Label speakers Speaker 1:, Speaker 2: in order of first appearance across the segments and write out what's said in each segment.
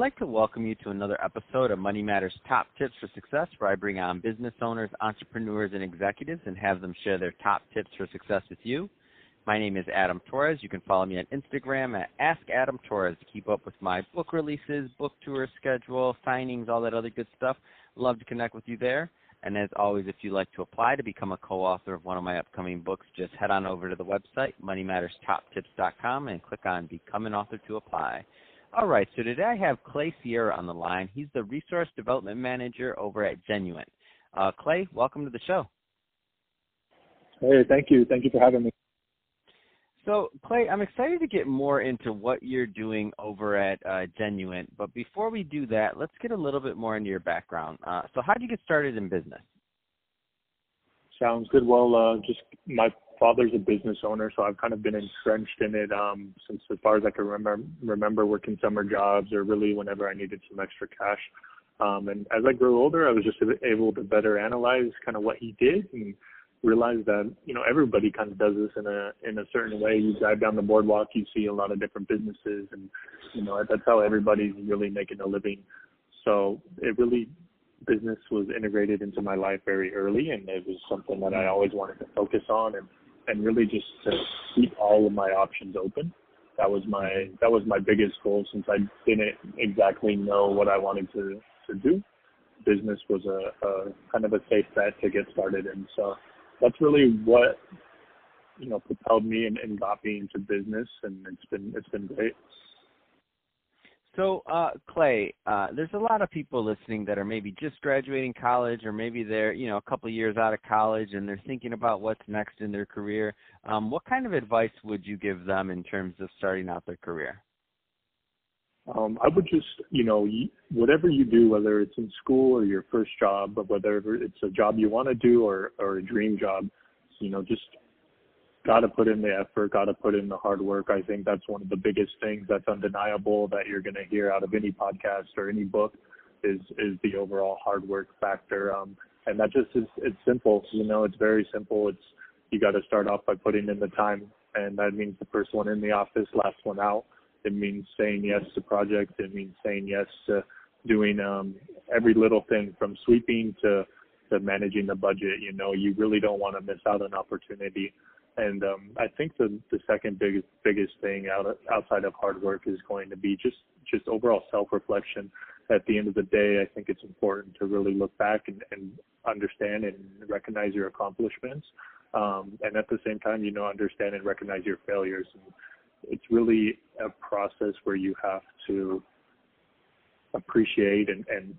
Speaker 1: like to welcome you to another episode of Money Matters Top Tips for Success, where I bring on business owners, entrepreneurs, and executives and have them share their top tips for success with you. My name is Adam Torres. You can follow me on Instagram at Ask Adam Torres to keep up with my book releases, book tour schedule, signings, all that other good stuff. Love to connect with you there. And as always, if you'd like to apply to become a co-author of one of my upcoming books, just head on over to the website, moneymatterstoptips.com, and click on Become an Author to apply. All right, so today I have Clay Sierra on the line. He's the Resource Development Manager over at Genuint. Uh, Clay, welcome to the show.
Speaker 2: Hey, thank you. Thank you for having me.
Speaker 1: So, Clay, I'm excited to get more into what you're doing over at uh, Genuint. But before we do that, let's get a little bit more into your background. Uh, so, how did you get started in business?
Speaker 2: Sounds good. Well, uh, just my father's a business owner, so I've kind of been entrenched in it um, since as far as I can remember. Remember working summer jobs, or really whenever I needed some extra cash. Um, and as I grew older, I was just able to better analyze kind of what he did and realize that you know everybody kind of does this in a in a certain way. You drive down the boardwalk, you see a lot of different businesses, and you know that's how everybody's really making a living. So it really business was integrated into my life very early, and it was something that I always wanted to focus on and and really just to keep all of my options open. That was my that was my biggest goal since I didn't exactly know what I wanted to to do. Business was a, a kind of a safe bet to get started in. So that's really what you know propelled me and, and got me into business, and it's been it's been great.
Speaker 1: So, uh, Clay, uh, there's a lot of people listening that are maybe just graduating college, or maybe they're you know a couple of years out of college and they're thinking about what's next in their career. Um, what kind of advice would you give them in terms of starting out their career?
Speaker 2: Um, I would just, you know, whatever you do, whether it's in school or your first job, but whether it's a job you want to do or or a dream job, you know, just got to put in the effort, got to put in the hard work. I think that's one of the biggest things that's undeniable that you're going to hear out of any podcast or any book is is the overall hard work factor. Um, and that just is it's simple. You know, it's very simple. It's you got to start off by putting in the time, and that means the first one in the office, last one out. It means saying yes to projects. It means saying yes to doing um, every little thing from sweeping to to managing the budget. You know, you really don't want to miss out on opportunity and um, I think the the second biggest biggest thing out outside of hard work is going to be just just overall self reflection. At the end of the day, I think it's important to really look back and, and understand and recognize your accomplishments, um, and at the same time, you know, understand and recognize your failures. And it's really a process where you have to appreciate and, and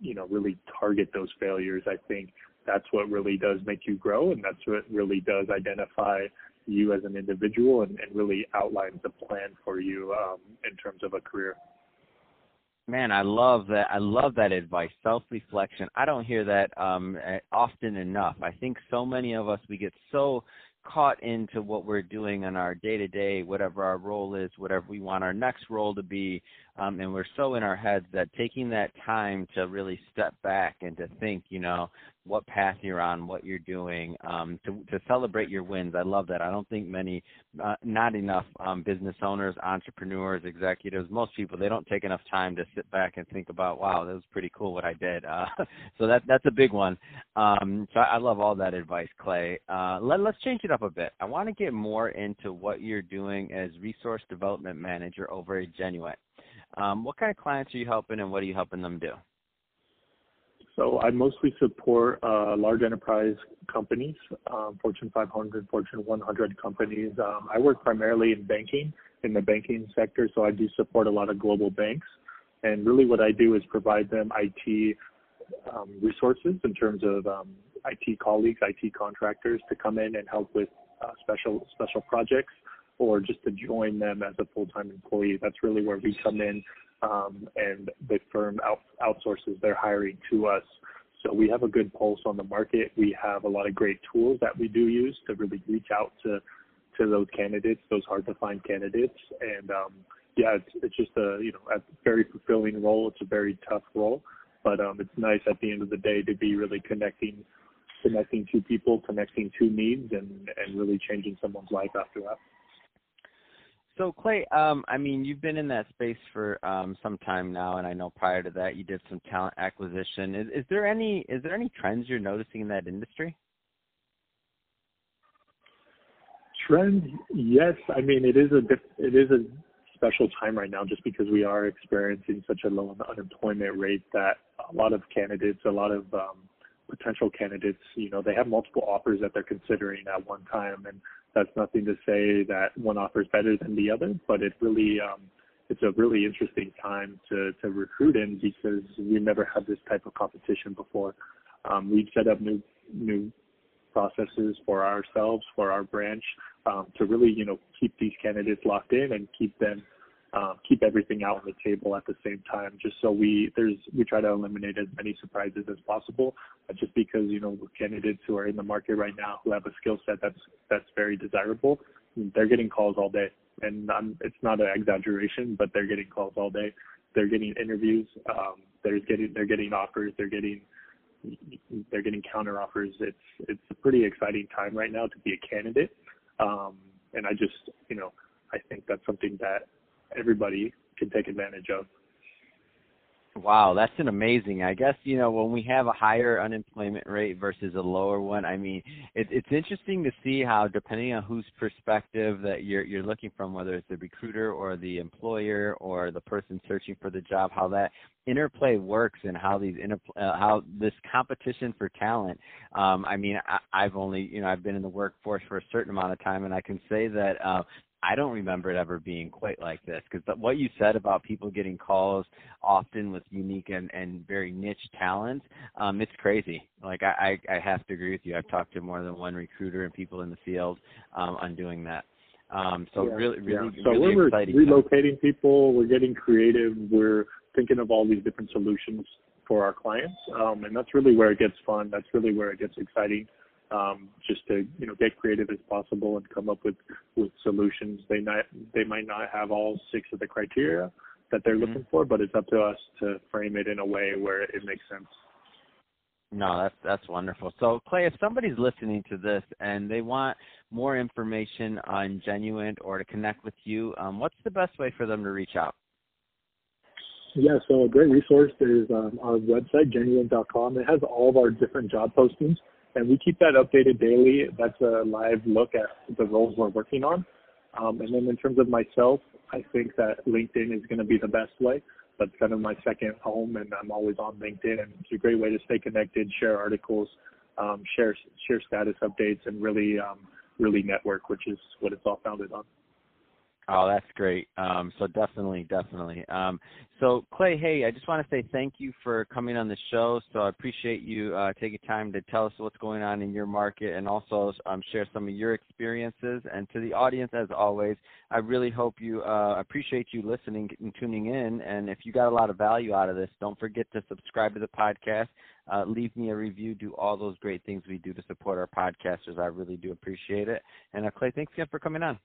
Speaker 2: you know really target those failures. I think that's what really does make you grow and that's what really does identify you as an individual and, and really outlines the plan for you um, in terms of a career.
Speaker 1: Man, I love that. I love that advice. Self-reflection. I don't hear that um, often enough. I think so many of us we get so caught into what we're doing on our day to day, whatever our role is, whatever we want our next role to be. Um, and we're so in our heads that taking that time to really step back and to think, you know, what path you're on, what you're doing, um, to, to celebrate your wins. I love that. I don't think many, uh, not enough um, business owners, entrepreneurs, executives, most people, they don't take enough time to sit back and think about, wow, that was pretty cool what I did. Uh, so that that's a big one. Um, so I, love all that advice, Clay. Uh, let, let's change it up a bit. I want to get more into what you're doing as resource development manager over at Genuint. Um, what kind of clients are you helping, and what are you helping them do?
Speaker 2: So I mostly support uh, large enterprise companies, um, Fortune 500, Fortune 100 companies. Um, I work primarily in banking, in the banking sector, so I do support a lot of global banks. And really, what I do is provide them IT um, resources in terms of um, IT colleagues, IT contractors to come in and help with uh, special special projects, or just to join them as a full-time employee. That's really where we come in um, and the firm out, outsources their hiring to us. So we have a good pulse on the market. We have a lot of great tools that we do use to really reach out to to those candidates, those hard to find candidates. And um, yeah, it's it's just a you know a very fulfilling role. It's a very tough role, but um, it's nice at the end of the day to be really connecting connecting to people, connecting to needs, and and really changing someone's life after that.
Speaker 1: So Clay, um, I mean, you've been in that space for um, some time now, and I know prior to that you did some talent acquisition. Is, is there any is there any trends you're noticing in that industry?
Speaker 2: Trend, yes. I mean, it is a it is a special time right now, just because we are experiencing such a low unemployment rate that a lot of candidates, a lot of um, potential candidates, you know, they have multiple offers that they're considering at one time, and that's nothing to say that one offer is better than the other, but it really um, it's a really interesting time to to recruit in because we never had this type of competition before. Um, we've set up new new processes for ourselves for our branch um, to really you know keep these candidates locked in and keep them um, keep everything out on the table at the same time, just so we there's we try to eliminate as many surprises as possible. Uh, just because you know candidates who are in the market right now who have a skill set that's that's very desirable, they're getting calls all day, and I'm, it's not an exaggeration, but they're getting calls all day. They're getting interviews. Um, they're getting they're getting offers. They're getting they're getting counter offers. It's it's a pretty exciting time right now to be a candidate. Um, and I just you know I think that's something that everybody can take advantage of.
Speaker 1: Wow, that's an amazing. I guess you know when we have a higher unemployment rate versus a lower one. I mean, it, it's interesting to see how, depending on whose perspective that you're you're looking from, whether it's the recruiter or the employer or the person searching for the job, how that interplay works and how these inter, uh, how this competition for talent. Um, I mean, I, I've only you know I've been in the workforce for a certain amount of time, and I can say that uh, I don't remember it ever being quite like this because what you said about people getting calls often with unique and, and very niche talent, um, it's crazy. Like I, I, I have to agree with you. I've talked to more than one recruiter and people in the field um, on doing that. Um, so
Speaker 2: yeah,
Speaker 1: really, really,
Speaker 2: yeah. so
Speaker 1: really
Speaker 2: we're
Speaker 1: exciting.
Speaker 2: relocating stuff. people. We're getting creative. We're thinking of all these different solutions for our clients, um, and that's really where it gets fun. That's really where it gets exciting um, just to you know get creative as possible and come up with with solutions. They might they might not have all six of the criteria that they're mm-hmm. looking for, but it's up to us to frame it in a way where it makes sense.
Speaker 1: No, that's that's wonderful. So Clay, if somebody's listening to this and they want more information on Genuint or to connect with you, um, what's the best way for them to reach out?
Speaker 2: Yeah, so a great resource is um, our website, genuint.com. It has all of our different job postings and we keep that updated daily. That's a live look at the roles we're working on. Um, and then in terms of myself, I think that LinkedIn is going to be the best way. That's kind of my second home, and I'm always on LinkedIn, and it's a great way to stay connected, share articles, um, share share status updates, and really um, really network, which is what it's all founded on.
Speaker 1: Oh, that's great. Um, so definitely, definitely. Um, so Clay, hey, I just want to say thank you for coming on the show. So I appreciate you uh, taking time to tell us what's going on in your market and also um, share some of your experiences. And to the audience, as always, I really hope you uh, appreciate you listening and tuning in. And if you got a lot of value out of this, don't forget to subscribe to the podcast. Uh, leave me a review. Do all those great things we do to support our podcasters. I really do appreciate it. And uh, Clay, thanks again for coming on.